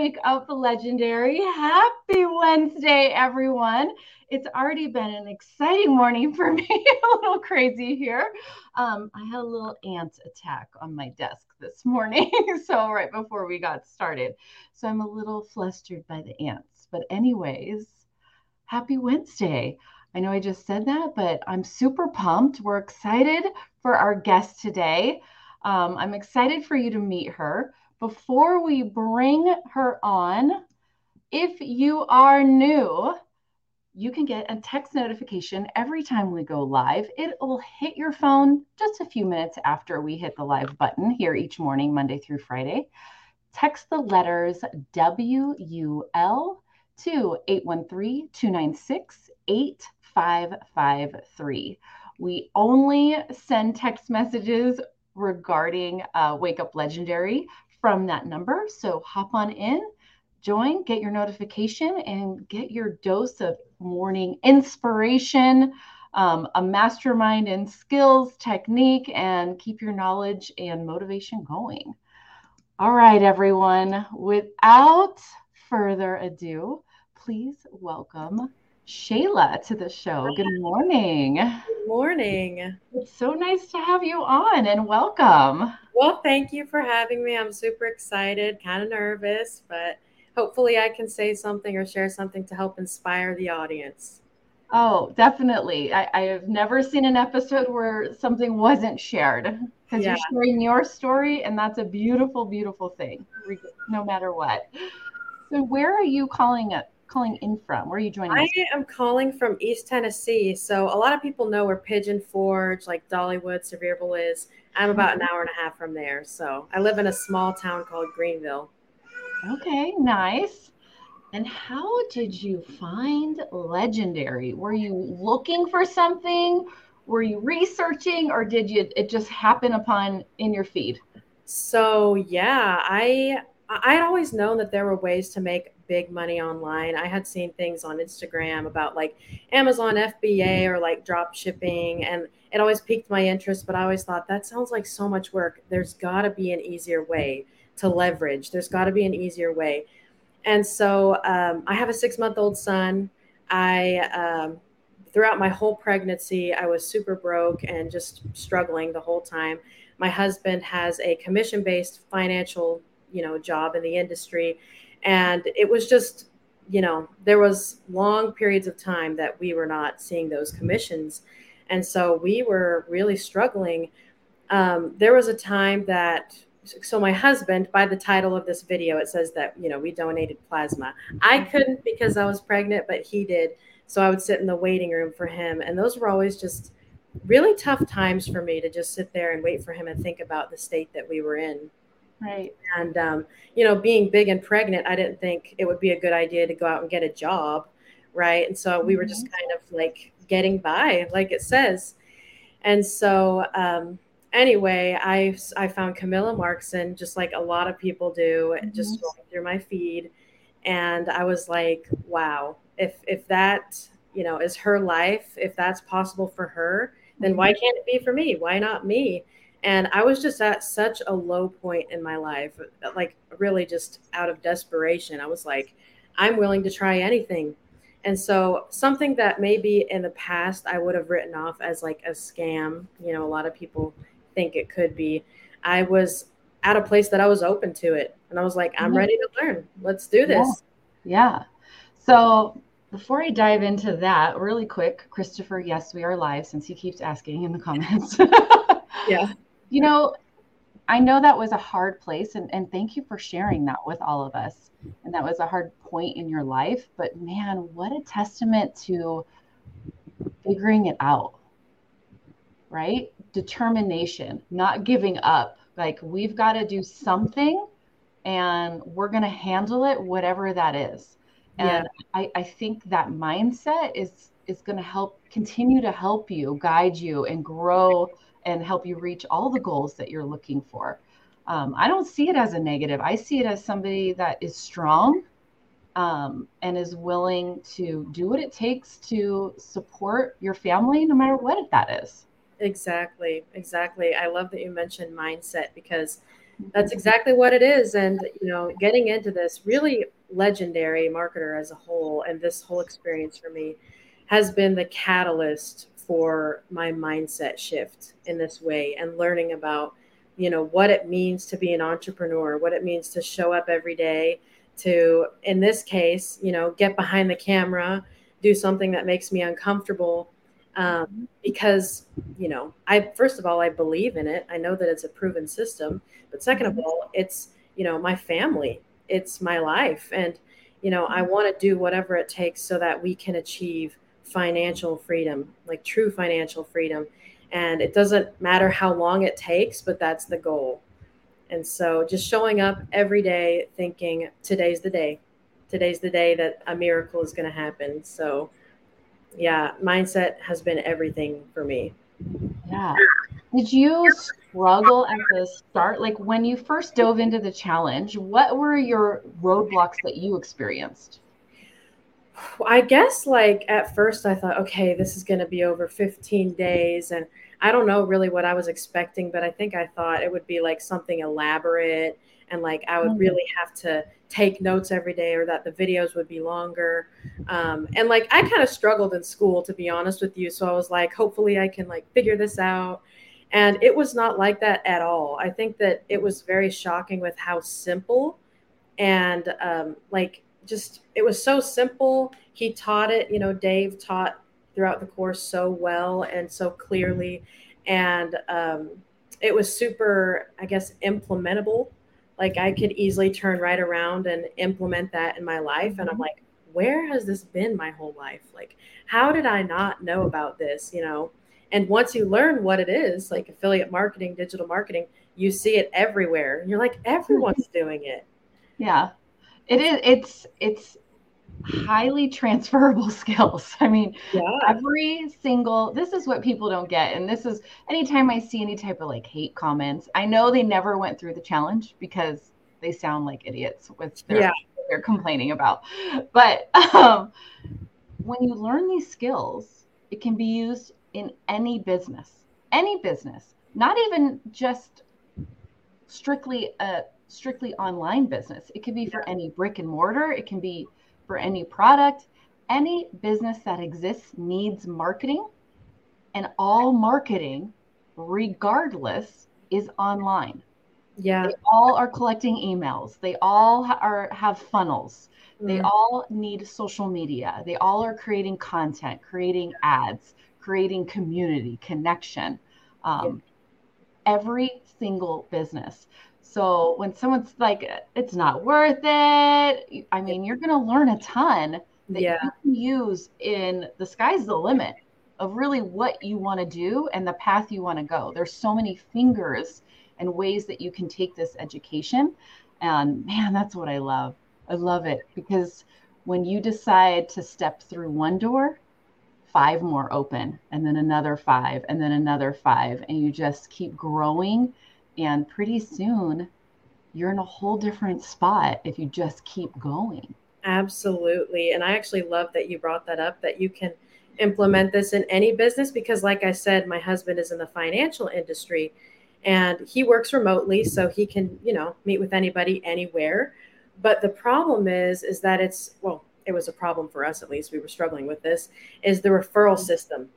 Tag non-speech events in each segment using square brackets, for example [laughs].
to Wake Up Legendary. Happy Wednesday, everyone. It's already been an exciting morning for [laughs] me, a little crazy here. Um, I had a little ant attack on my desk this morning, [laughs] so right before we got started. So I'm a little flustered by the ants. But, anyways, happy Wednesday. I know I just said that, but I'm super pumped. We're excited for our guest today. Um, I'm excited for you to meet her. Before we bring her on, if you are new, you can get a text notification every time we go live. It will hit your phone just a few minutes after we hit the live button here each morning, Monday through Friday. Text the letters WUL to 813 296 8553. We only send text messages regarding uh, Wake Up Legendary from that number. So hop on in, join, get your notification, and get your dose of morning inspiration, um, a mastermind in skills, technique, and keep your knowledge and motivation going. All right, everyone, without further ado, please welcome Shayla to the show. Good morning. Good morning. It's so nice to have you on and welcome. Well, thank you for having me. I'm super excited, kind of nervous, but hopefully I can say something or share something to help inspire the audience. Oh, definitely. I, I have never seen an episode where something wasn't shared because yeah. you're sharing your story, and that's a beautiful, beautiful thing, no matter what. So, where are you calling it? Calling in from? Where are you joining? I am calling from East Tennessee. So a lot of people know where Pigeon Forge, like Dollywood, Sevierville is. I'm about an mm-hmm. hour and a half from there. So I live in a small town called Greeneville. Okay, nice. And how did you find Legendary? Were you looking for something? Were you researching or did you it just happen upon in your feed? So yeah, I I had always known that there were ways to make big money online. I had seen things on Instagram about like Amazon FBA or like drop shipping, and it always piqued my interest. But I always thought that sounds like so much work. There's got to be an easier way to leverage, there's got to be an easier way. And so um, I have a six month old son. I, um, throughout my whole pregnancy, I was super broke and just struggling the whole time. My husband has a commission based financial you know job in the industry and it was just you know there was long periods of time that we were not seeing those commissions. And so we were really struggling. Um, there was a time that so my husband by the title of this video it says that you know we donated plasma. I couldn't because i was pregnant but he did. So i would sit in the waiting room for him. And those were always just really tough times for me to just sit there and wait for him and think about the state that we were in Right. And, um, you know, being big and pregnant, I didn't think it would be a good idea to go out and get a job. Right. And so we were just mm-hmm. kind of like getting by, like it says. And so, um, anyway, I, I found Camilla Markson, just like a lot of people do, mm-hmm. just going through my feed. And I was like, wow, if, if that, you know, is her life, if that's possible for her, then why mm-hmm. can't it be for me? Why not me? And I was just at such a low point in my life, like really just out of desperation. I was like, I'm willing to try anything. And so, something that maybe in the past I would have written off as like a scam, you know, a lot of people think it could be. I was at a place that I was open to it. And I was like, I'm mm-hmm. ready to learn. Let's do this. Yeah. yeah. So, before I dive into that, really quick, Christopher, yes, we are live since he keeps asking in the comments. yeah [laughs] [laughs] you know, I know that was a hard place, and, and thank you for sharing that with all of us. And that was a hard point in your life, but man, what a testament to figuring it out, right? Determination, not giving up. Like, we've got to do something, and we're going to handle it, whatever that is. And yeah. I, I think that mindset is is going to help continue to help you, guide you, and grow and help you reach all the goals that you're looking for. Um, I don't see it as a negative. I see it as somebody that is strong um, and is willing to do what it takes to support your family, no matter what that is. Exactly, exactly. I love that you mentioned mindset because that's exactly what it is. And, you know, getting into this really legendary marketer as a whole and this whole experience for me has been the catalyst for my mindset shift in this way and learning about you know what it means to be an entrepreneur what it means to show up every day to in this case you know get behind the camera do something that makes me uncomfortable um, mm-hmm. because you know i first of all i believe in it. I know that it's a proven system but second of mm-hmm. all it's you know my family. It's my life. And you know i mm-hmm. want to do whatever it takes so that we can achieve financial freedom like true financial freedom. And it doesn't matter how long it takes but that's the goal. And so just showing up every day thinking today's the day. Today's the day that a miracle is going to happen. So yeah mindset has been everything for me. Yeah. Did you struggle at the start? Like when you first dove into the challenge what were your roadblocks that you experienced I guess like at first I thought, okay, this is going to be over 15 days. And I don't know really what I was expecting, but I think I thought it would be like something elaborate and like I would mm-hmm. really have to take notes every day or that the videos would be longer. Um, and like I kind of struggled in school, to be honest with you. So I was like, hopefully I can like figure this out. And it was not like that at all. I think that it was very shocking with how simple and um, like just it was so simple. He taught it, you know, Dave taught throughout the course so well and so clearly, and um, it was super, I guess, implementable. Like I could easily turn right around and implement that in my life, and I'm mm-hmm. like, where has this been my whole life? Like, how did I not know about this? You know. And once you learn what it is, like affiliate marketing, digital marketing, you see it everywhere. And you're like, everyone's doing it. Yeah. It is. It's it's highly transferable [laughs] skills. I mean, yeah. every single this is what people don't get. And this is anytime I see any type of like hate comments, I know they never went through the challenge because they sound like idiots with their yeah. they're complaining about. But um, when you learn these skills, it can be used in any business. Any business, not even just strictly a strictly online business. It can be for any brick and mortar, it can be for any product. Any business that exists needs marketing, and all marketing, regardless, is online. Yeah. They all are collecting emails. They all ha- are have funnels. They all need social media. They all are creating content, creating ads, creating community, connection. Um, yeah. Every single business. So when someone's like, it's not worth it, I mean, you're going to learn a ton that yeah. you can use in the sky's the limit of really what you want to do and the path you want to go. There's so many fingers and ways that you can take this education. And man, that's what I love. I love it because when you decide to step through one door, five more open, and then another five, and then another five, and you just keep growing and pretty soon, you're in a whole different spot if you just keep going. Absolutely. And I actually love that you brought that up that you can implement this in any business because, like I said, my husband is in the financial industry and he works remotely so he can you know meet with anybody anywhere but the problem is is that it's well it was a problem for us at least we were struggling with this is the referral system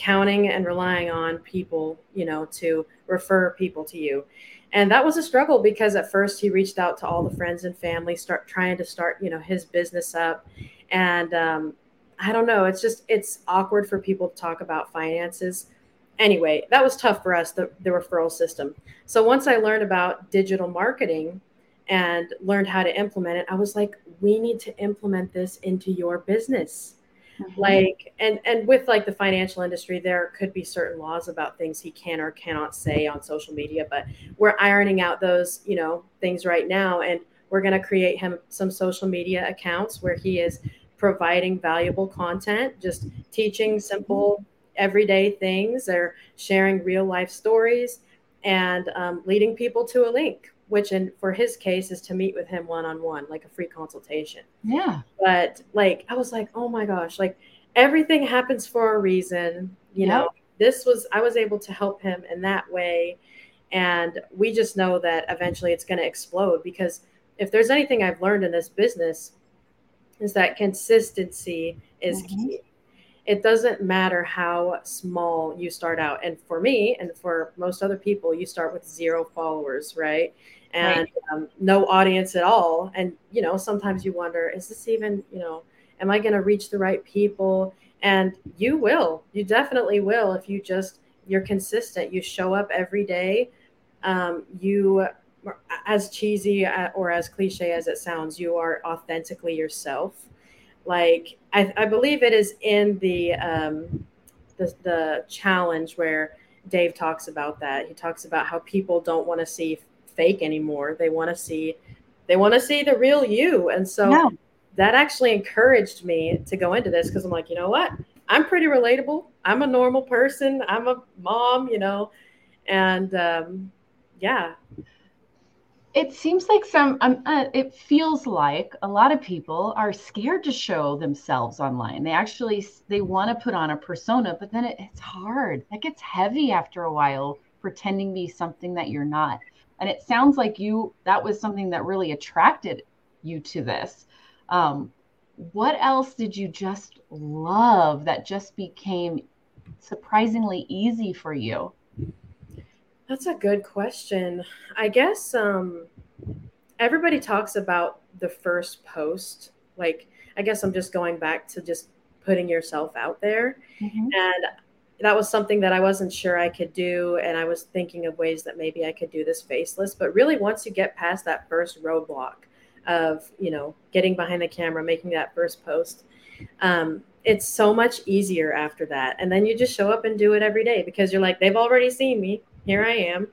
counting and relying on people, you know, to refer people to you. And that was a struggle because at first he reached out to all the friends and family, start trying to start, you know, his business up. And um, I don't know, it's just it's awkward for people to talk about finances. Anyway, that was tough for us, the, the referral system. So once I learned about digital marketing and learned how to implement it, I was like, we need to implement this into your business Mm-hmm. Like and and with like the financial industry, there could be certain laws about things he can or cannot say on social media, but we're ironing out those, you know, things right now and we're going to create him some social media accounts where he is providing valuable content, just teaching simple everyday things or sharing real life stories and um, leading people to a link which in for his case is to meet with him one on one, like a free consultation. Yeah. But like I was like, oh my gosh, like everything happens for a reason. You yep. know, this was I was able to help him in that way. And we just know that eventually it's going to explode because if there's anything I've learned in this business, is that consistency is mm-hmm. key. It doesn't matter how small you start out. And for me, and for most other people, you start with zero followers, right? And right. Um, no audience at all. And, you know, sometimes you wonder, is this even, you know, am I going to reach the right people? And you will. You definitely will if you just, you're consistent. You show up every day. Um, you as cheesy uh, or as cliche as it sounds, you are authentically yourself. Like I, I believe it is in the, um, the the challenge where Dave talks about that. He talks about how people don't want to see fake anymore. They want to see they want to see the real you. And so yeah. that actually encouraged me to go into this because I'm like, you know what? I'm pretty relatable. I'm a normal person. I'm a mom, you know, and um, yeah, it seems like some um, uh, it feels like a lot of people are scared to show themselves online they actually they want to put on a persona but then it, it's hard it gets heavy after a while pretending to be something that you're not and it sounds like you that was something that really attracted you to this um, what else did you just love that just became surprisingly easy for you that's a good question. I guess um, everybody talks about the first post. Like, I guess I'm just going back to just putting yourself out there. Mm-hmm. And that was something that I wasn't sure I could do. And I was thinking of ways that maybe I could do this faceless. But really, once you get past that first roadblock of, you know, getting behind the camera, making that first post, um, it's so much easier after that. And then you just show up and do it every day because you're like, they've already seen me here I am.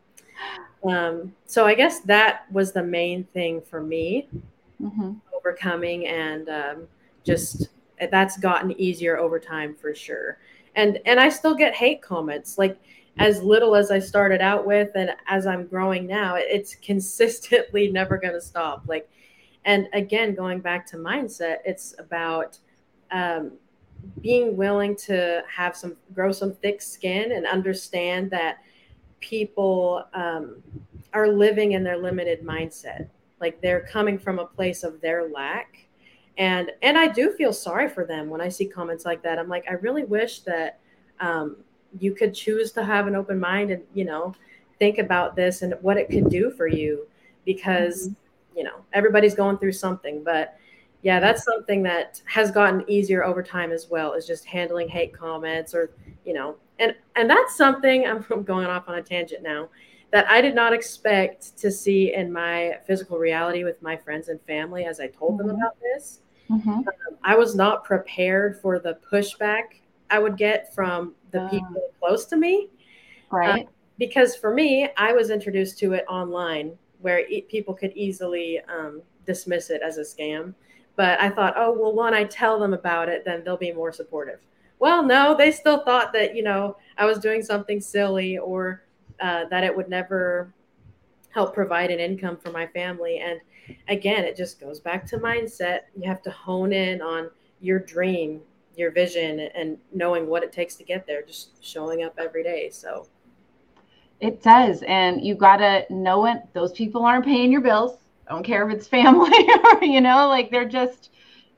Um, so I guess that was the main thing for me, mm-hmm. overcoming and um, just that's gotten easier over time for sure. And and I still get hate comments like as little as I started out with, and as I'm growing now, it's [laughs] consistently never going to stop. Like, and again, going back to mindset, it's about um, being willing to have some grow some thick skin and understand that people um, are living in their limited mindset like they're coming from a place of their lack and and i do feel sorry for them when i see comments like that i'm like i really wish that um, you could choose to have an open mind and you know think about this and what it could do for you because mm-hmm. you know everybody's going through something but yeah that's something that has gotten easier over time as well is just handling hate comments or you know and and that's something I'm [laughs] going off on a tangent now that I did not expect to see in my physical reality with my friends and family as I told mm-hmm. them about this. Mm-hmm. Um, I was not prepared for the pushback I would get from the uh, people close to me. Right. Uh, because for me, I was introduced to it online where it, people could easily um, dismiss it as a scam. But I thought, oh, well, when I tell them about it, then they'll be more supportive well, no, they still thought that, you know, I was doing something silly or uh, that it would never help provide an income for my family. And again, it just goes back to mindset. You have to hone in on your dream, your vision, and knowing what it takes to get there, just showing up every day. So it does. And you got to know it. Those people aren't paying your bills. I don't care if it's family [laughs] or, you know, like they're just,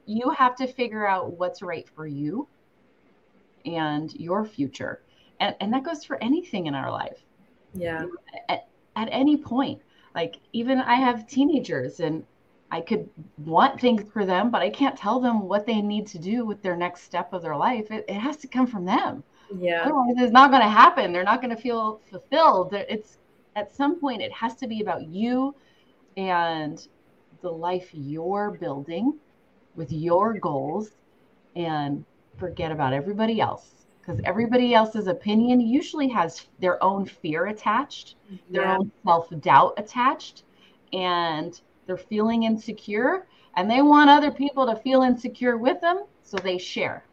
you have to figure out what's right for you and your future. And, and that goes for anything in our life. Yeah. At, any point, like even I have teenagers and I could want things for them, but I can't tell them what they need to do with their next step of their life. It, it has to come from them. Yeah. Otherwise, it's not going to happen. They're not going to feel fulfilled. It's at some point, it has to be about you and the life you're building with your goals and forget about everybody else because everybody else's opinion usually has their own fear attached, their yeah. own self doubt attached, and they're feeling insecure and they want other people to feel insecure with them. So they share.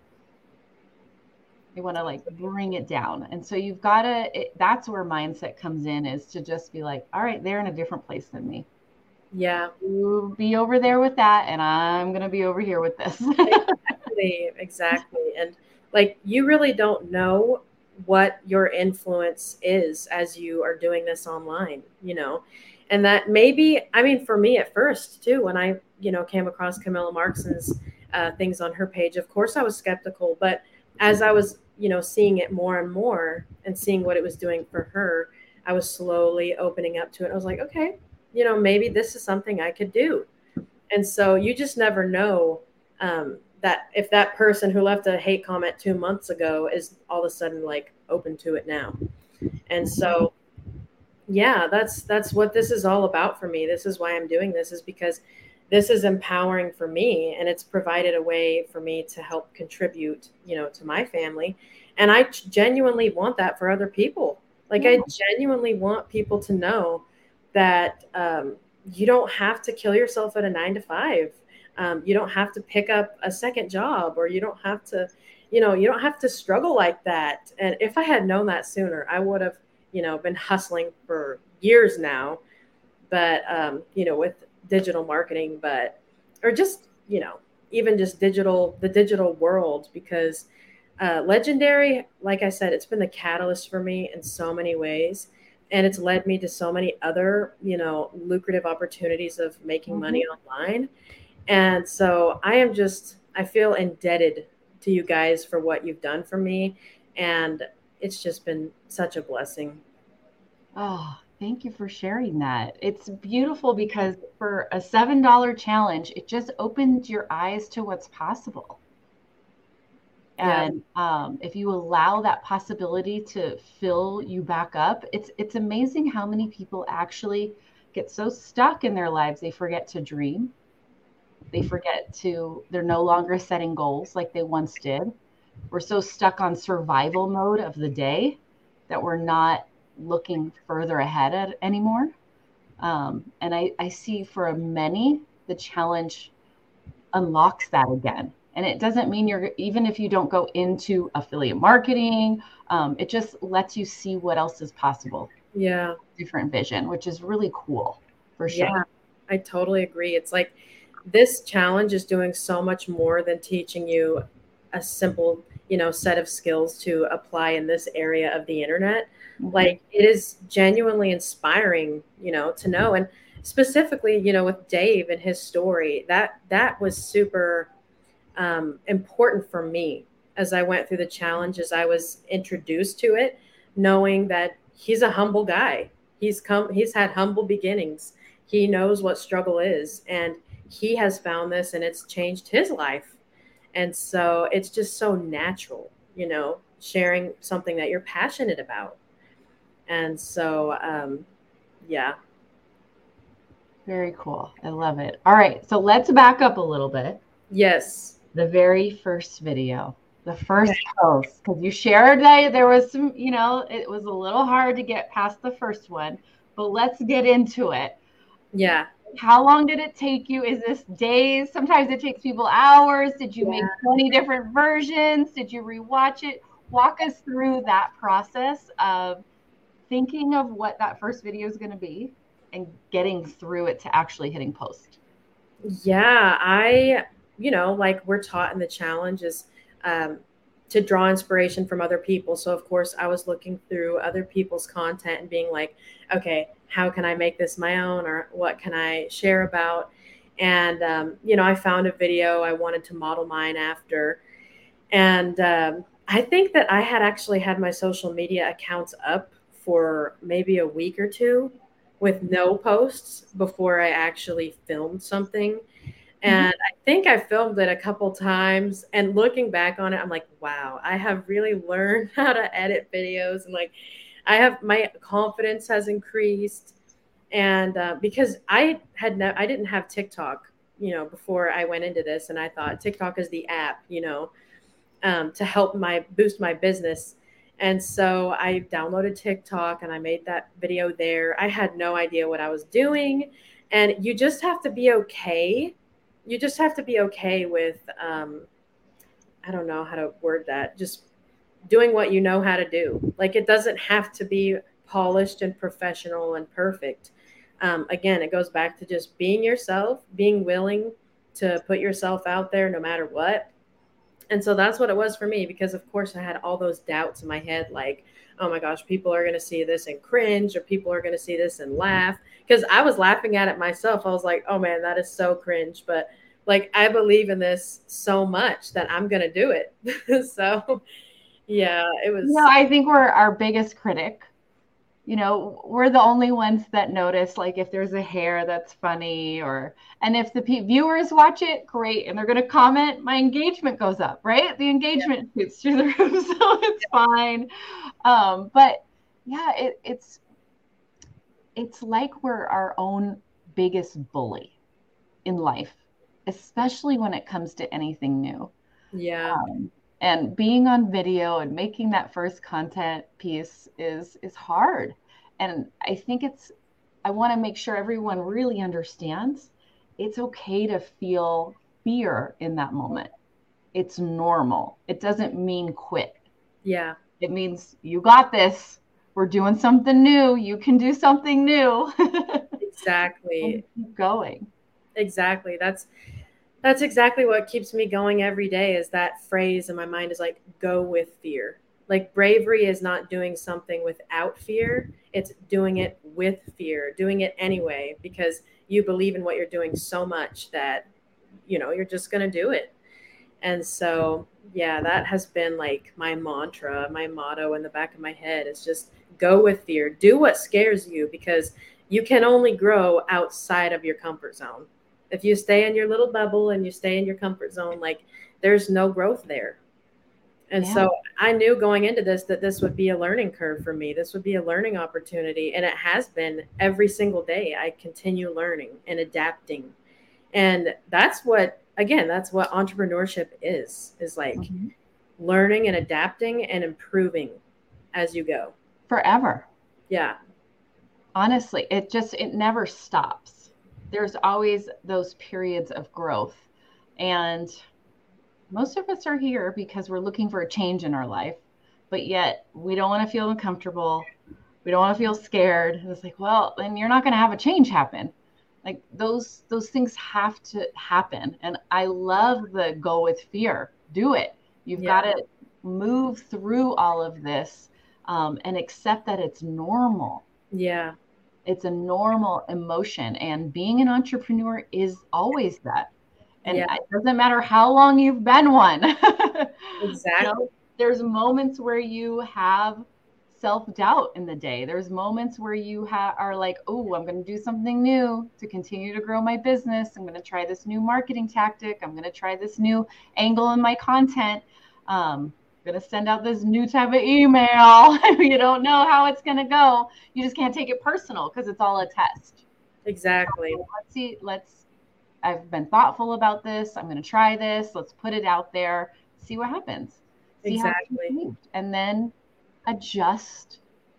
They want to like bring it down. And so you've got to, that's where mindset comes in is to just be like, all right, they're in a different place than me. Yeah. You be over there with that, and I'm going to be over here with this. [laughs] exactly. Exactly. And like, you really don't know what your influence is as you are doing this online, you know. And that maybe, I mean, for me at first too, when I, you know, came across Camilla Markson's uh, things on her page, of course I was skeptical. But as I was, you know, seeing it more and more and seeing what it was doing for her, I was slowly opening up to it. I was like, okay, you know, maybe this is something I could do. And so you just never know um, that if that person who left a hate comment two months ago is all of a sudden like open to it now. And so, yeah, that's that's what this is all about for me. This is why I'm doing this is because this is empowering for me and it's provided a way for me to help contribute, you know, to my family. And I genuinely want that for other people. Like I genuinely want people to know that um, you don't have to kill yourself at a nine to five. Um, you don't have to pick up a second job, or you don't have to, you know, you don't have to struggle like that. And if I had known that sooner, I would have, you know, been hustling for years now. But um, you know, with digital marketing, but or just you know, even just digital, the digital world, because uh, legendary, like I said, it's been the catalyst for me in so many ways. And it's led me to so many other, you know, lucrative opportunities of making mm-hmm. money online. And so I am just, I feel indebted to you guys for what you've done for me. And it's just been such a blessing. Oh, thank you for sharing that. It's beautiful because for a $7 challenge, it just opens your eyes to what's possible. And yeah. um, if you allow that possibility to fill you back up, it's it's amazing how many people actually get so stuck in their lives they forget to dream. They forget to they're no longer setting goals like they once did. We're so stuck on survival mode of the day that we're not looking further ahead anymore. Um, and I, I see for many the challenge unlocks that again and it doesn't mean you're, even if you don't go into affiliate marketing, um, it just lets you see what else is possible. Yeah. Different vision, which is really cool for sure. Yeah, I totally agree. It's like this challenge is doing so much more than teaching you a simple, you know, set of skills to apply in this area of the internet. Mm-hmm. Like it is genuinely inspiring, you know, to know. And specifically, you know, with Dave and his story, that that was super um, important for me as I went through the challenge, as I was introduced to it, knowing that he's a humble guy. He's come, he's had humble beginnings. He knows what struggle is, and he has found this, and it's changed his life. And so it's just so natural, you know, sharing something that you're passionate about. And so, um, yeah. Very cool. I love it. All right. So let's back up a little bit. Yes the very first video, the first post, because you shared that there was some, you know, it was a little hard to get past the first one, but let's get into it. Yeah. How long did it take you? Is this days? Sometimes it takes people hours. Did you yeah. make 20 different versions? Did you rewatch it? Walk us through that process of thinking of what that first video is going to be and getting through it to actually hitting post. Yeah, I you know, like we're taught in the challenge is um, to draw inspiration from other people. So, of course, I was looking through other people's content and being like, okay, how can I make this my own or what can I share about? And, um, you know, I found a video I wanted to model mine after. And um, I think that I had actually had my social media accounts up for maybe a week or two with no posts before I actually filmed something. Mm-hmm. And I think I filmed it a couple times. And looking back on it, I'm like, wow, I have really learned [laughs] how to edit videos. And like, I have my confidence has increased. And uh, because I had, I didn't have TikTok, you know, before I went into this. And I thought TikTok is the app, you know, um, to help my boost my business. And so I downloaded TikTok and I made that video there. I had no idea what I was doing. And you just have to be okay you just have to be okay with um, I don't know how to word that. Just doing what you know how to do. Like it doesn't have to be polished and professional and perfect. Um, again, it goes back to just being yourself, being willing to put yourself out there no matter what. And so that's what it was for me because, of course, I had all those doubts in my head like, oh my gosh, people are going to see this and cringe, or people are going to see this and laugh. Because I was laughing at it myself. I was like, oh man, that is so cringe. But like, I believe in this so much that I'm going to do it. [laughs] so, yeah, it was. No, I think we're our biggest critic. You know we're the only ones that notice like if there's a hair that's funny or and if the p- viewers watch it great and they're going to comment my engagement goes up right? The engagement yeah. shoots through the [laughs] roof so it's fine. Um, but yeah it, it's it's like we're our own biggest bully in life especially when it comes to anything new. Yeah. Um, and being on video and making that first content piece is is hard. And i think it's i want to make sure everyone really understands it's okay to feel fear in that moment. It's normal. It doesn't mean quit. Yeah. It means you got this. We're doing something new. You can do something new. [laughs] Exactly. Keep going. Exactly. That's that's exactly what keeps me going every day is that phrase in my mind is like go with fear. Like bravery is not doing something without fear. It's doing it with fear doing it anyway because you believe in what you're doing so much that you know you're just going to do it. And so yeah that has been like my mantra my motto in the back of my head is just go with fear. Do what scares you because you can only grow outside of your comfort zone if you stay in your little bubble and you stay in your comfort zone, like there's no growth there. And yeah. so I knew going into this that this would be a learning curve for me. This would be a learning opportunity. And it has been every single day. I continue learning and adapting. And that's what, again, that's what entrepreneurship is, is like mm-hmm. learning and adapting and improving as you go. Forever. Yeah. Honestly, it just, it never stops there's always those periods of growth. And most of us are here because we're looking for a change in our life, but yet we don't want to feel uncomfortable. We don't want to feel scared. And it's like, well, then you're not going to have a change happen. Like those those things have to happen. And I love the go with fear. Do it. You've yeah. got to move through all of this um, and accept that it's normal. Yeah it's a normal emotion and being an entrepreneur is always that. And yeah. it doesn't matter how long you've been one. [laughs] Exactly. you know, there's moments where you have self-doubt in the day. There's moments where you ha- are like oh i'm going to do something new to continue to grow my business. I'm going to try this new marketing tactic. I'm going to try this new angle in my content. Um, going to send out this new type of email. [laughs] you don't know how it's going to go. You just can't take it personal because it's all a test. Exactly. So let's see. Let's. I've been thoughtful about this. I'm going to try this. Let's put it out there. See what happens. See exactly. and then adjust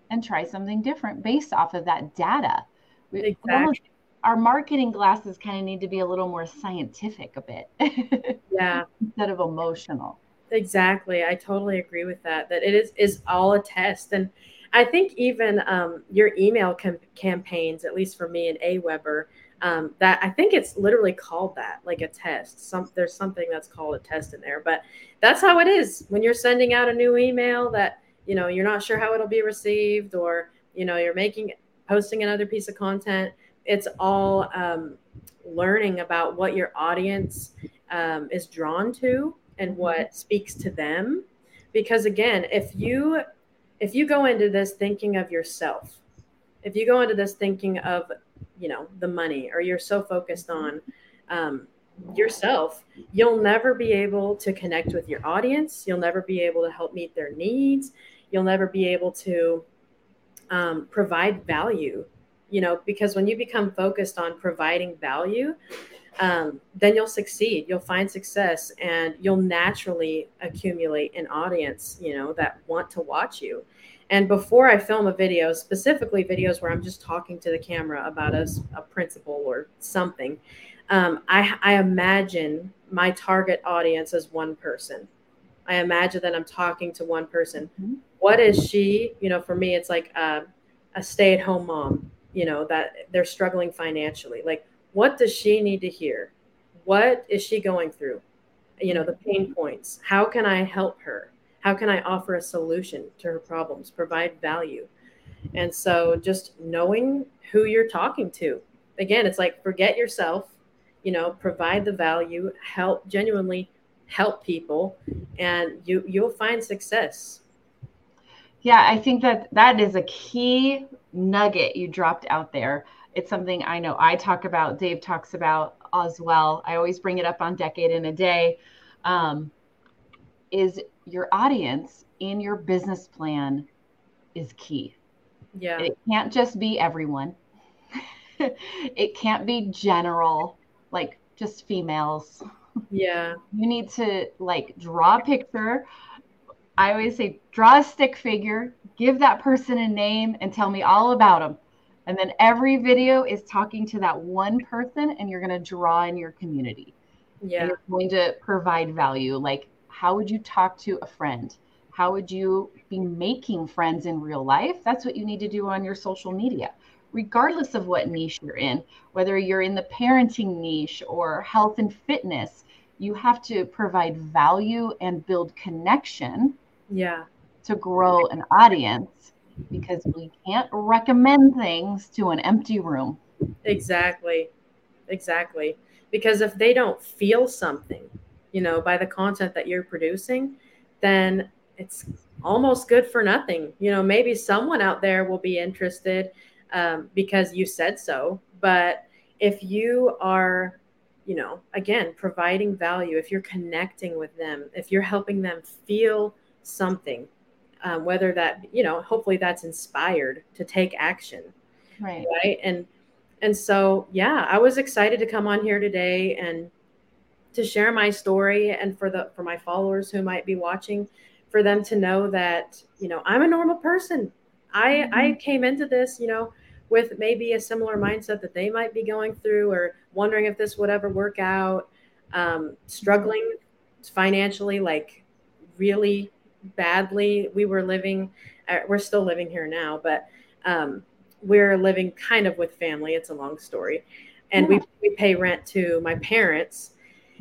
and try something different based off of that data. Exactly. Almost, our marketing glasses kind of need to be a little more scientific a bit. [laughs] yeah. Instead of emotional. Exactly. I totally agree with that. That it is is all a test, and I think even um, your email com- campaigns, at least for me and Aweber, um, that I think it's literally called that, like a test. Some there's something that's called a test in there, but that's how it is when you're sending out a new email that you know you're not sure how it'll be received, or you know you're making posting another piece of content. It's all um, learning about what your audience um, is drawn to and what speaks to them. Because again if you if you go into this thinking of yourself if you go into this thinking of you know the money or you're so focused on um, yourself you'll never be able to connect with your audience. You'll never be able to help meet their needs. You'll never be able to um, provide value you know because when you become focused on providing value um, then you'll succeed you'll find success and you'll naturally accumulate an audience you know that want to watch you. And before i film a video specifically videos where i'm just talking to the camera about a, a principle or something um, I, I imagine my target audience as one person. I imagine that i'm talking to one person. Mm-hmm. what is she you know for me it's like a, a stay-at-home mom you know that they're struggling financially. Like what does she need to hear? What is she going through? you know the pain points. How can i help her? How can i offer a solution to her problems provide value? And so just knowing who you're talking to. Again it's like forget yourself you know provide the value help genuinely help people and you you'll find success. Yeah i think that that is a key nugget you dropped out there it's something i know i talk about dave talks about as well i always bring it up on decade in a day um, is your audience in your business plan is key yeah it can't just be everyone [laughs] it can't be general like just females yeah. You need to like draw a picture. I always say, draw a stick figure, give that person a name, and tell me all about them. And then every video is talking to that one person, and you're going to draw in your community. Yeah. And you're going to provide value. Like, how would you talk to a friend? How would you be making friends in real life? That's what you need to do on your social media regardless of what niche you're in, whether you're in the parenting niche or health and fitness, you have to provide value and build connection yeah to grow an audience because we can't recommend things to an empty room. Exactly. Exactly. Because if they don't feel something you know by the content that you're producing then it's almost good for nothing. You know maybe someone out there will be interested um, because you said so. But if you are you know, again, providing value, if you're connecting with them, if you're helping them feel something, um, whether that, you know, hopefully that's inspired to take action. Right. Right. And, and so, yeah, I was excited to come on here today and to share my story and for the, for my followers who might be watching, for them to know that, you know, I'm a normal person. I, mm-hmm. I came into this, you know, with maybe a similar mindset that they might be going through or wondering if this would ever work out, um, struggling financially, like really badly. We were living, uh, we're still living here now, but um, we're living kind of with family. It's a long story. And yeah. we, we pay rent to my parents.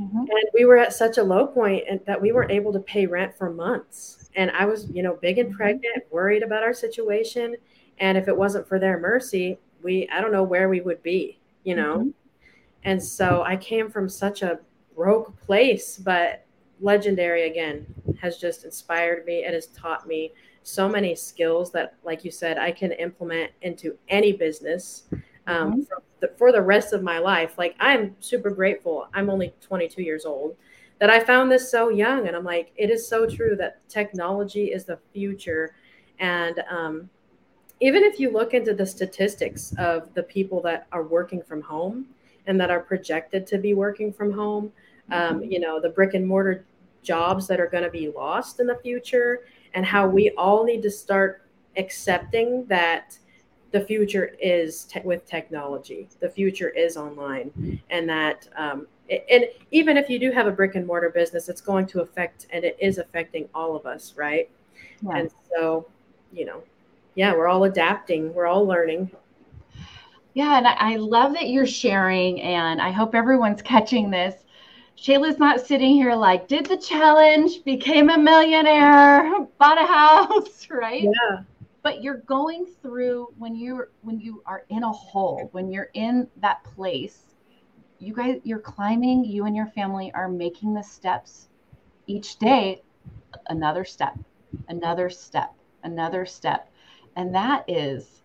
Mm-hmm. And we were at such a low point and that we weren't able to pay rent for months. And I was, you know, big and mm-hmm. pregnant, worried about our situation and if it wasn't for their mercy we i don't know where we would be you know mm-hmm. and so i came from such a broke place but legendary again has just inspired me it has taught me so many skills that like you said i can implement into any business um, mm-hmm. for, the, for the rest of my life. Like i'm super grateful. I'm only 22 years old that i found this so young and i'm like it is so true that technology is the future. And um, even if you look into the statistics of the people that are working from home and that are projected to be working from home, um, mm-hmm. you know, the brick and mortar jobs that are going to be lost in the future, and how we all need to start accepting that the future is te- with technology, the future is online, and that. Um, and even if you do have a brick and mortar business, it's going to affect, and it is affecting all of us, right? Yeah. And so, you know, yeah, we're all adapting, we're all learning. Yeah, and I love that you're sharing, and I hope everyone's [laughs] catching this. Shayla's not sitting here like, did the challenge, became a millionaire, [laughs] bought a house, [laughs] right? Yeah. But you're going through when you're when you are in a hole, when you're in that place, you guys you're climbing, you and your family are making the steps each day, another step, another step, another step. And that is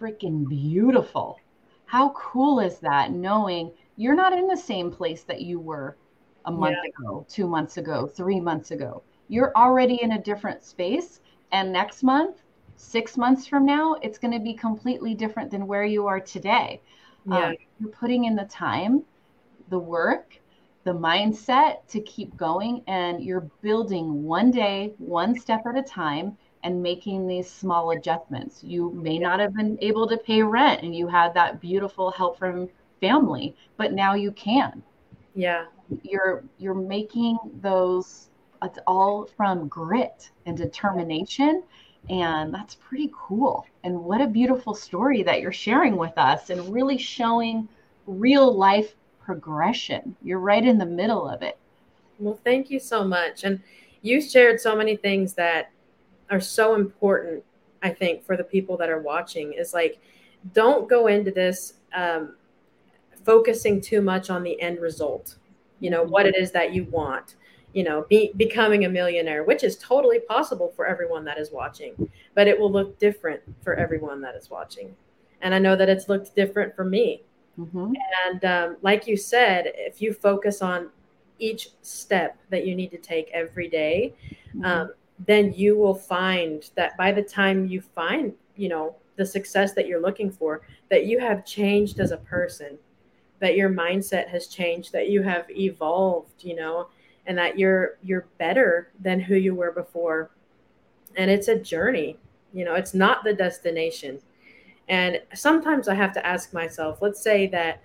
freaking beautiful. How cool is that knowing you're not in the same place that you were a month yeah. ago, two months ago, three months ago? You're already in a different space. And next month, six months from now, it's going to be completely different than where you are today. Yeah. Um, you're putting in the time, the work, the mindset to keep going, and you're building one day, one step at a time and making these small adjustments. You may not have been able to pay rent and you had that beautiful help from family, but now you can. Yeah. You're you're making those it's all from grit and determination and that's pretty cool. And what a beautiful story that you're sharing with us and really showing real life progression. You're right in the middle of it. Well, thank you so much. And you shared so many things that are so important, I think, for the people that are watching is like, don't go into this um, focusing too much on the end result, you know, what it is that you want, you know, be, becoming a millionaire, which is totally possible for everyone that is watching, but it will look different for everyone that is watching. And I know that it's looked different for me. Mm-hmm. And um, like you said, if you focus on each step that you need to take every day, mm-hmm. um, then you will find that by the time you find, you know, the success that you're looking for, that you have changed as a person, that your mindset has changed, that you have evolved, you know, and that you're you're better than who you were before. And it's a journey, you know, it's not the destination. And sometimes I have to ask myself, let's say that,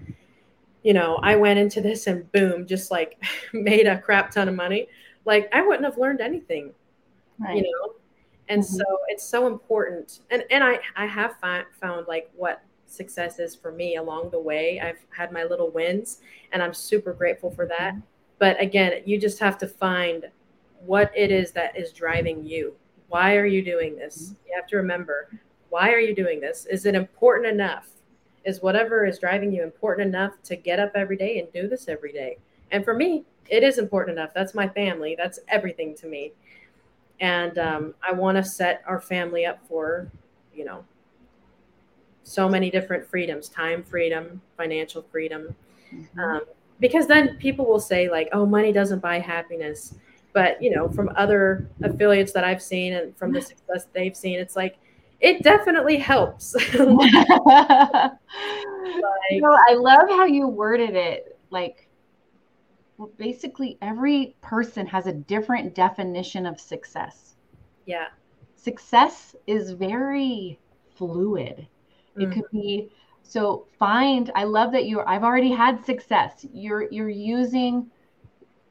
you know, I went into this and boom, just like [laughs] made a crap ton of money. Like I wouldn't have learned anything, right. you know? And mm-hmm. so it's so important. And, and I, I have found like what success is for me along the way. I've had my little wins and I'm super grateful for that. Mm-hmm. But again, you just have to find what it is that is driving you. Why are you doing this? Mm-hmm. You have to remember why are you doing this? Is it important enough? Is whatever is driving you important enough to get up every day and do this every day? And for me, it is important enough. That's my family. That's everything to me. And um, I want to set our family up for, you know, so many different freedoms time freedom, financial freedom. Mm-hmm. Um, because then people will say, like, oh, money doesn't buy happiness. But, you know, from other affiliates that I've seen and from the success they've seen, it's like, it definitely helps. [laughs] [laughs] like, I love how you worded it. Like, well, basically, every person has a different definition of success. Yeah. Success is very fluid. It mm-hmm. could be so find I love that you're I've already had success. You're you're using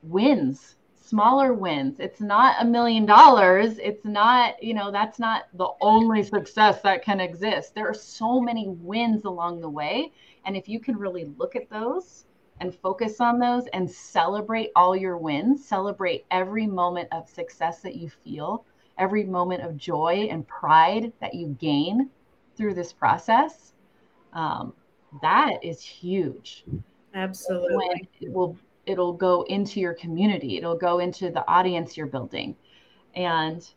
wins smaller wins. It's not a million dollars. It's not, you know, that's not the only success that can exist. There are so many wins along the way. And if you can really look at those and focus on those and celebrate all your wins, celebrate every moment of success that you feel, every moment of joy and pride that you gain through this process, um, that is huge. Absolutely. It will it'll go into your community it'll go into the audience you're building and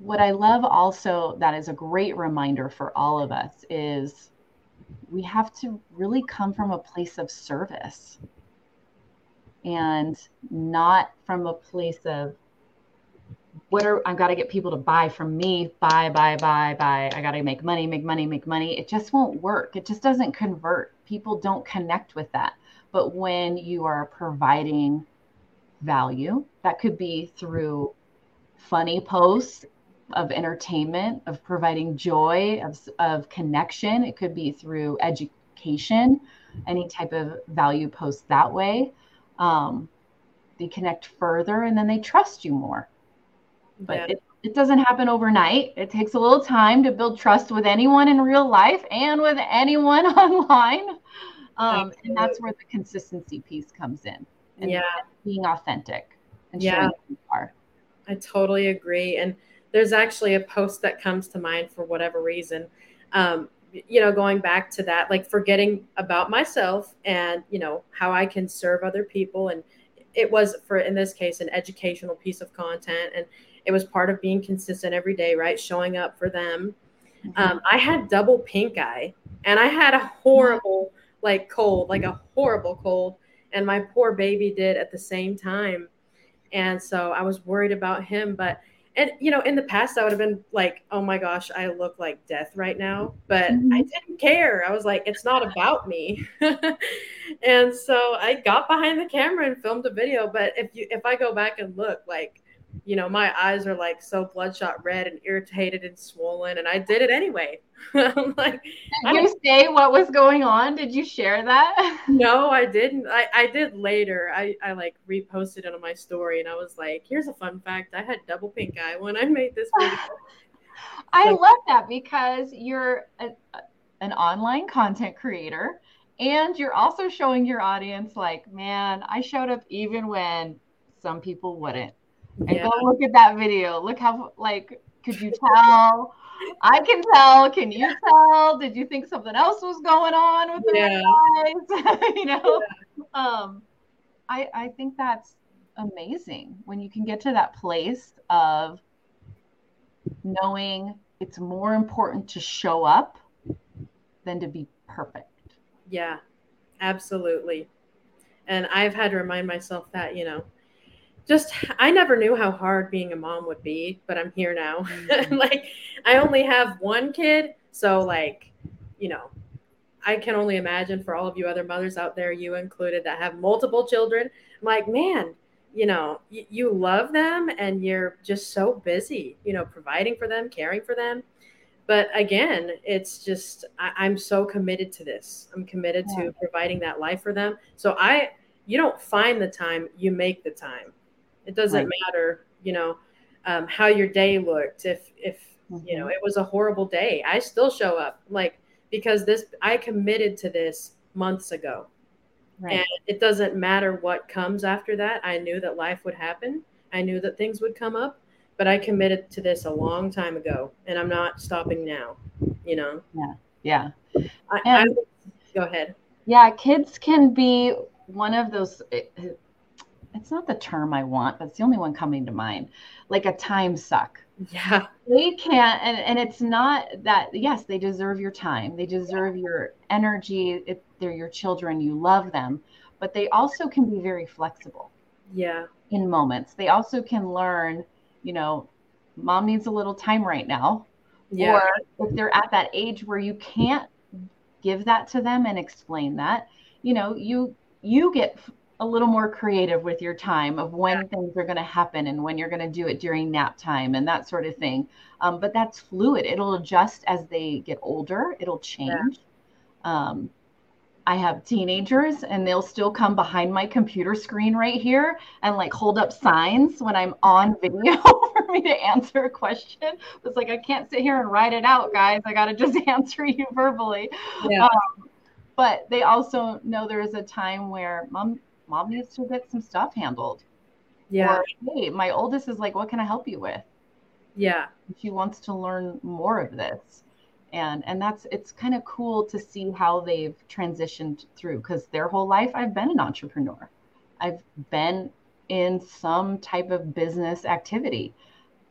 what i love also that is a great reminder for all of us is we have to really come from a place of service and not from a place of what are I've got to get people to buy from me, buy, buy, buy, buy. I got to make money, make money, make money. It just won't work. It just doesn't convert. People don't connect with that. But when you are providing value, that could be through funny posts of entertainment, of providing joy, of, of connection. It could be through education, any type of value post that way. Um, they connect further and then they trust you more. But yeah. it, it doesn't happen overnight. It takes a little time to build trust with anyone in real life and with anyone [laughs] online. Um, and that's where the consistency piece comes in. And yeah. being authentic and yeah. I totally agree. And there's actually a post that comes to mind for whatever reason. Um, you know, going back to that, like forgetting about myself and, you know, how I can serve other people. And it was for, in this case, an educational piece of content. And it was part of being consistent every day, right? Showing up for them. Mm-hmm. Um, I had double pink eye and I had a horrible like cold, like a horrible cold. And my poor baby did at the same time. And so I was worried about him. But, and, you know, in the past, I would have been like, oh my gosh, I look like death right now. But mm-hmm. I didn't care. I was like, it's not about me. [laughs] and so I got behind the camera and filmed a video. But if you, if I go back and look, like, you know, my eyes are like so bloodshot red and irritated and swollen, and I did it anyway. [laughs] I'm like, did you say what was going on? Did you share that? [laughs] no, I didn't. I, I did later. I, I like reposted it on my story, and I was like, here's a fun fact: I had double pink eye when I made this video. [laughs] I like, love that because you're a, an online content creator and you're also showing your audience like man i showed up even when some people wouldn't. And yeah. go look at that video. Look how like could you tell? I can tell. Can you tell? Did you think something else was going on with yeah. eyes? [laughs] you know, yeah. um, I I think that's amazing when you can get to that place of knowing it's more important to show up than to be perfect. Yeah, absolutely. And I've had to remind myself that, you know, just I never knew how hard being a mom would be, but I'm here now. [laughs] Mm-hmm. like I only have one kid, so like, you know, I can only imagine for all of you other mothers out there, you included, that have multiple children. I'm like, man, you know, y- you love them and you're just so busy, you know, providing for them, caring for them. But again, it's just I, am so committed to this. I'm committed yeah. to providing that life for them. So I, you don't find the time, you make the time. It doesn't right. matter, you know, um, how your day looked. If if mm-hmm. you know mm-hmm. it was a horrible day, I still show up like because this I committed to this months ago. Right. And it doesn't matter what comes after that. I knew that life would happen. I knew that things would come up, but I committed to this a long time ago, and I'm not stopping now. You know. Yeah. Yeah. I, I, go ahead. Yeah, kids can be one of those it's not the term I want, but it's the only one coming to mind, like a time suck. Yeah. They can't, and, and it's not that, yes, they deserve your time. They deserve your energy. If they're your children, you love them, but they also can be very flexible. Yeah. In moments. They also can learn, you know, mom needs a little time right now. Yeah. Or if they're at that age where you can't give that to them and explain that, you know, you you get a little more creative with your time of when yeah. things are going to happen and when you're going to do it during nap time and that sort of thing. Um, but that's fluid. It'll adjust as they get older. It'll change. Yeah. Um, I have teenagers and they'll still come behind my computer screen right here and like hold up signs when I'm on video [laughs] for me to answer a question. It's like I can't sit here and write it out, guys. I got to just [laughs] answer you verbally. Yeah. Um, but they also know there is a time where mom mom needs to get some stuff handled. Yeah. Or, hey, my oldest is like, what can I help you with? Yeah. She wants to learn more of this. And and that's it's kind of cool to see how they've transitioned through because their whole life I've been an entrepreneur. I've been in some type of business activity.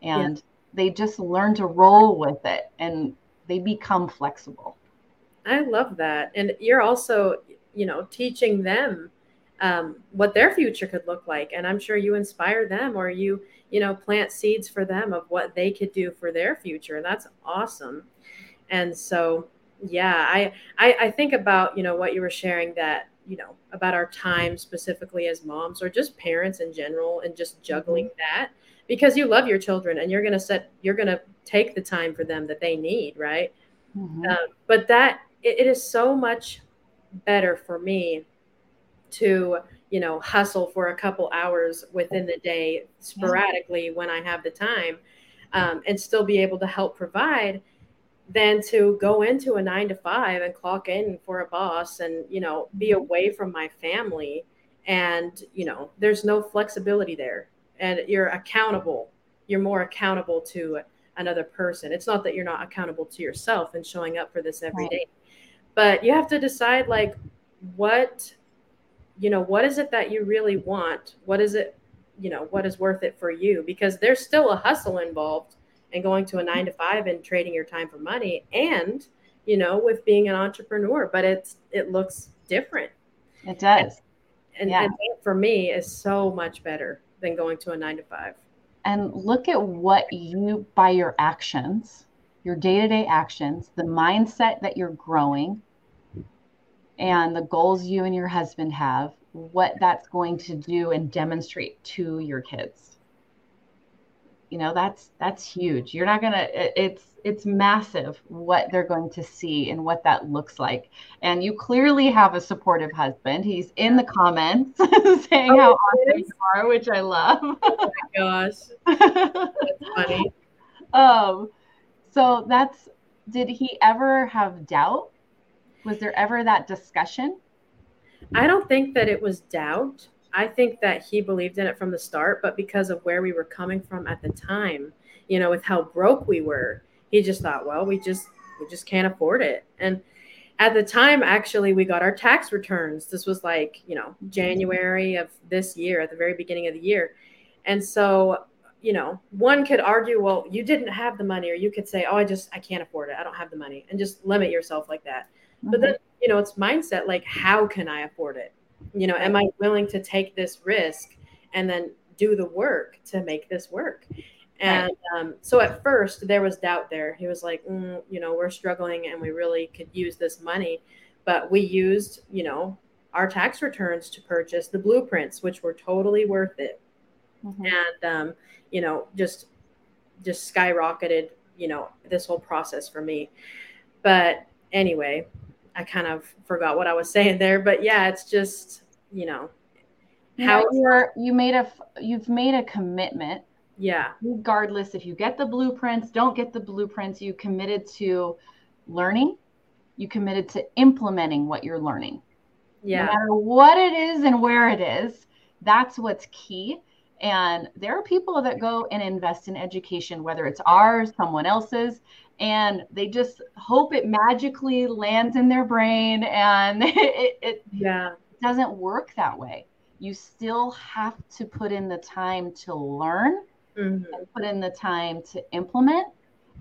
And yeah. they just learn to roll with it and they become flexible. I love that. And you're also, you know, teaching them um, what their future could look like. And i'm sure you inspire them or you you know plant seeds for them of what they could do for their future. And that's awesome. And so yeah I, I i think about you know what you were sharing that you know about our time specifically as moms or just parents in general and just juggling mm-hmm. that. Because you love your children and you're going to set you're going to take the time for them that they need right? Mm-hmm. um, but that it, it is so much better for me to you know hustle for a couple hours within the day sporadically when i have the time um, and still be able to help provide than to go into a nine to five and clock in for a boss and you know be mm-hmm. away from my family and you know there's no flexibility there and you're accountable you're more accountable to another person it's not that you're not accountable to yourself and showing up for this every right. day, but you have to decide like what you know what is it that you really want? What is it you know what is worth it for you? Because there's still a hustle involved in going to a nine to five and trading your time for money and you know with being an entrepreneur but it's it looks different. It does. And, yeah. and for me is so much better than going to a nine to five. And look at what you by your actions your day-to-day actions the mindset that you're growing and the goals you and your husband have, what that's going to do and demonstrate to your kids. You know, that's that's huge. You're not going to it's it's massive what they're going to see and what that looks like. And you clearly have a supportive husband. He's in the comments [laughs] saying oh, how awesome you are, which I love. Oh my gosh. That's funny. [laughs] Um so that's did he ever have doubt was there ever that discussion? I don't think that it was doubt. I think that he believed in it from the start, but because of where we were coming from at the time, you know, with how broke we were, he just thought, well, we just we just can't afford it. And at the time, actually, we got our tax returns. This was like, you know, January of this year, at the very beginning of the year. And so, you know, one could argue, well, you didn't have the money, or you could say, oh, I just, I can't afford it. I don't have the money, and just limit yourself like that. Mm-hmm. But then, you know, it's mindset like, how can I afford it? You know, am I willing to take this risk and then do the work to make this work? And um, so at first there was doubt there. He was like, mm, you know, we're struggling and we really could use this money. But we used, you know, our tax returns to purchase the blueprints, which were totally worth it. Mm-hmm. And, um, you know, just, just skyrocketed, you know, this whole process for me. But anyway, I kind of forgot what I was [laughs] saying there, but yeah, it's just, you know, how you're, you made a, you've made a commitment yeah. Regardless if you get the blueprints, don't get the blueprints, you committed to learning, you committed to implementing what you're learning. Yeah. No matter what it is and where it is, that's what's key. And there are people that go and invest in education, whether it's ours, someone else's, and they just hope it magically lands in their brain and [laughs] it, it yeah. doesn't work that way. You still have to put in the time to learn mm-hmm. and put in the time to implement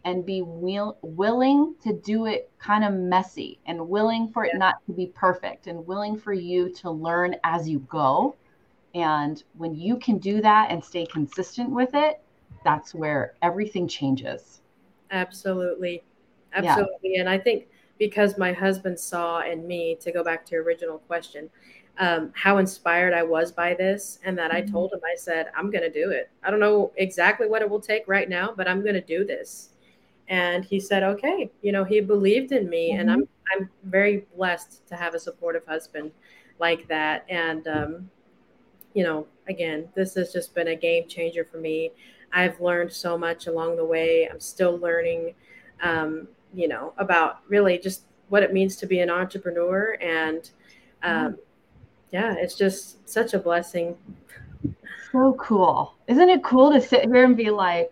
and be will, willing to do it kind of messy and willing for it not to be perfect and willing for you to learn as you go. And when you can do that and stay consistent with it, that's where everything changes. Absolutely. Absolutely. Yeah. And I think because my husband saw in me, to go back to your original question, um, how inspired I was by this, and that I mm-hmm. told him, I said, I'm going to do it. I don't know exactly what it will take right now, but I'm going to do this. And he said, okay. You know, he believed in me, mm-hmm. and I'm I'm very blessed to have a supportive husband like that. And um, you know, again, this has just been a game changer for me. I've learned so much along the way. I'm still learning, um, you know, about really just what it means to be an entrepreneur and. Um, mm-hmm yeah, it's just such a blessing. So cool. Isn't it cool to sit here and be like,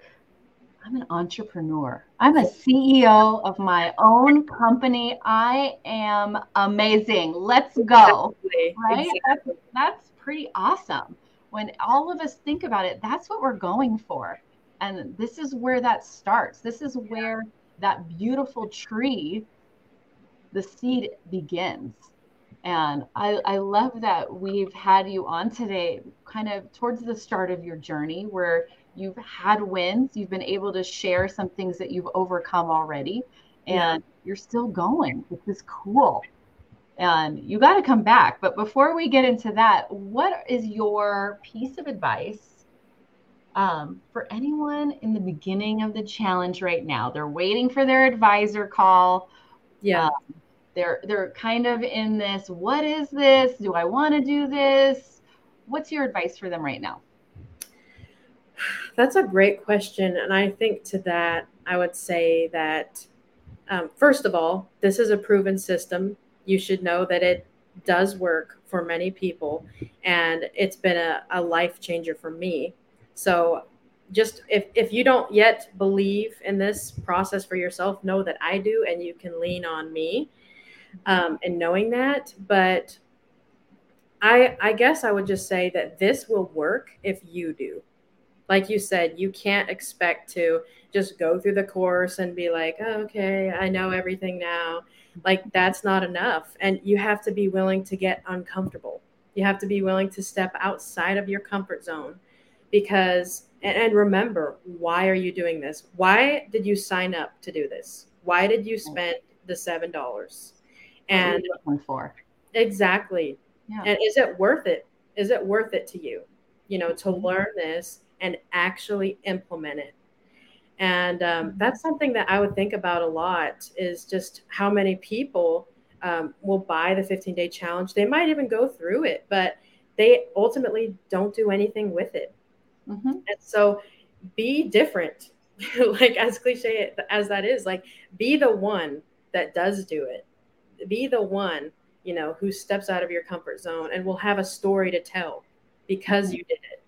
I'm an entrepreneur. I'm a CEO of my own company. I am amazing. Let's go. Exactly. Right? Exactly. That's, that's pretty awesome. When all of us think about it, that's what we're going for. And this is where that starts. This is where that beautiful tree, the seed begins. And I, I love that we've had you on today, kind of towards the start of your journey where you've had wins, you've been able to share some things that you've overcome already, and yeah. you're still going, which is cool. And you got to come back. But before we get into that, what is your piece of advice um, for anyone in the beginning of the challenge right now? They're waiting for their advisor call. Yeah. Um, they're they're kind of in this what is this do i want to do this what's your advice for them right now that's a great question and i think to that i would say that um, first of all this is a proven system you should know that it does work for many people and it's been a, a life changer for me so just if, if you don't yet believe in this process for yourself know that i do and you can lean on me um, and knowing that. But I, I guess I would just say that this will work if you do. Like you said, you can't expect to just go through the course and be like, oh, okay, I know everything now. Like, that's not enough. And you have to be willing to get uncomfortable. You have to be willing to step outside of your comfort zone because, and, and remember, why are you doing this? Why did you sign up to do this? Why did you spend the $7? and for exactly yeah. and is it worth it is it worth it to you you know to mm-hmm. learn this and actually implement it and um, that's something that i would think about a lot is just how many people um, will buy the 15 day challenge. They might even go through it but they ultimately don't do anything with it. Mm-hmm. and so be different. [laughs] Like as cliche as that is like be the one that does do it. Be the one you know who steps out of your comfort zone and will have a story to tell because you did it.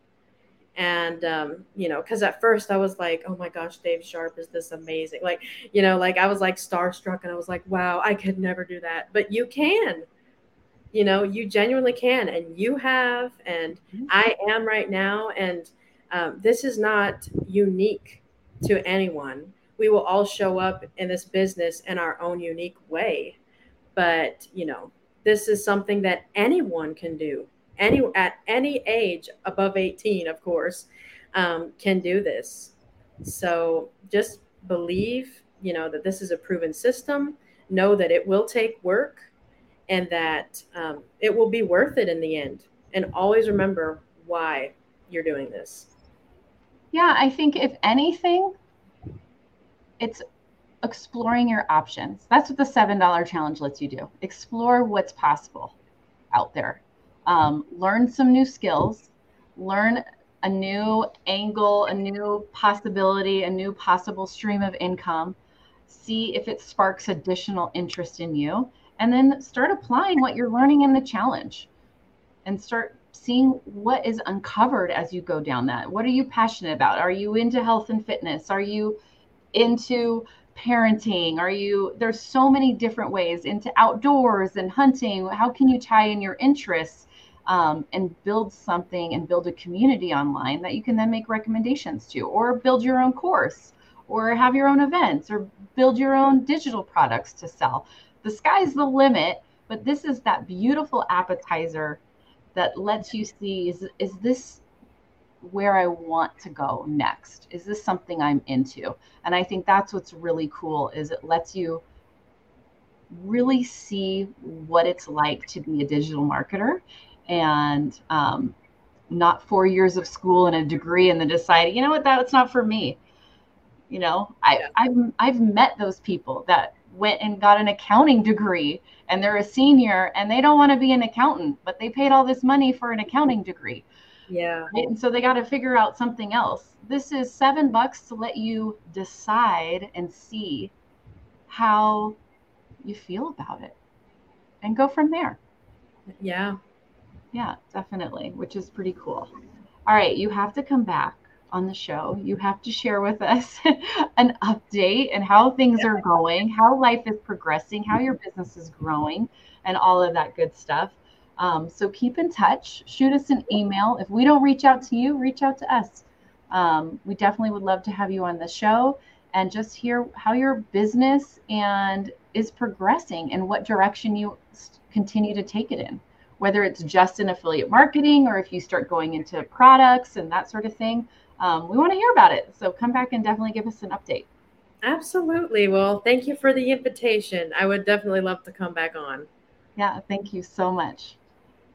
And, um, you know, because at first I was like, oh my gosh, Dave Sharpe is this amazing. Like, you know, like I was like starstruck and I was like, wow, I could never do that. But you can, you know, you genuinely can. And you have, and mm-hmm. I am right now. And um, this is not unique to anyone. We will all show up in this business in our own unique way. But, you know, this is something that anyone can do any at any age above 18 of course um, can do this. So just believe you know that this is a proven system. Know that it will take work and that um, it will be worth it in the end. And always remember why you're doing this. Yeah i think if anything it's exploring your options. That's what the seven dollar challenge lets you do. Explore what's possible out there um, learn some new skills, learn a new angle, a new possibility, a new possible stream of income, see if it sparks additional interest in you, and then start applying what you're learning in the challenge and start seeing what is uncovered as you go down that. What are you passionate about? Are you into health and fitness? Are you into parenting? Are you, there's so many different ways into outdoors and hunting. How can you tie in your interests? Um, and build something and build a community online that you can then make recommendations to, or build your own course, or have your own events, or build your own digital products to sell. The sky's the limit, but this is that beautiful appetizer that lets you see is, is this where I want to go next? Is this something I'm into? And I think that's what's really cool is it lets you really see what it's like to be a digital marketer and um, not four years of school and a degree and then decide, you know what, that's not for me. You know, I, yeah. I've I've met those people that went and got an accounting degree and they're a senior and they don't want to be an accountant, but they paid all this money for an accounting degree. Yeah. Right? And so they got to figure out something else. This is seven bucks to let you decide and see how you feel about it and go from there. Yeah. Yeah, definitely, which is pretty cool. All right, you have to come back on the show. You have to share with us [laughs] an update and how things are going, how life is progressing, how your business is growing, and all of that good stuff. Um, so keep in touch. Shoot us an email. If we don't reach out to you, reach out to us. Um, we definitely would love to have you on the show and just hear how your business and is progressing and what direction you continue to take it in whether it's just in affiliate marketing or if you start going into products and that sort of thing. Um, we want to hear about it. So come back and definitely give us an update. Absolutely. Well, thank you for the invitation. I would definitely love to come back on. Yeah, thank you so much.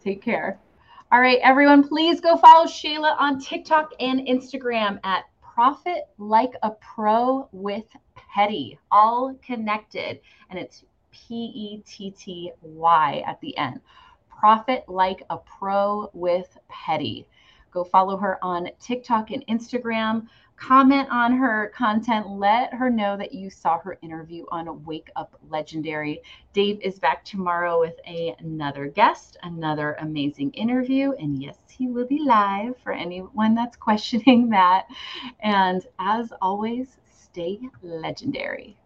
Take care. All right, everyone, please go follow Shayla on TikTok and Instagram at Profit Like a Pro with Petty, all connected. And it's P E T T Y at the end. Profit Like a Pro with Petty. Go follow her on TikTok and Instagram. Comment on her content. Let her know that you saw her interview on Wake Up Legendary. Dave is back tomorrow with a, another guest, another amazing interview. And yes, he will be live for anyone that's [laughs] questioning that. And as always, stay legendary.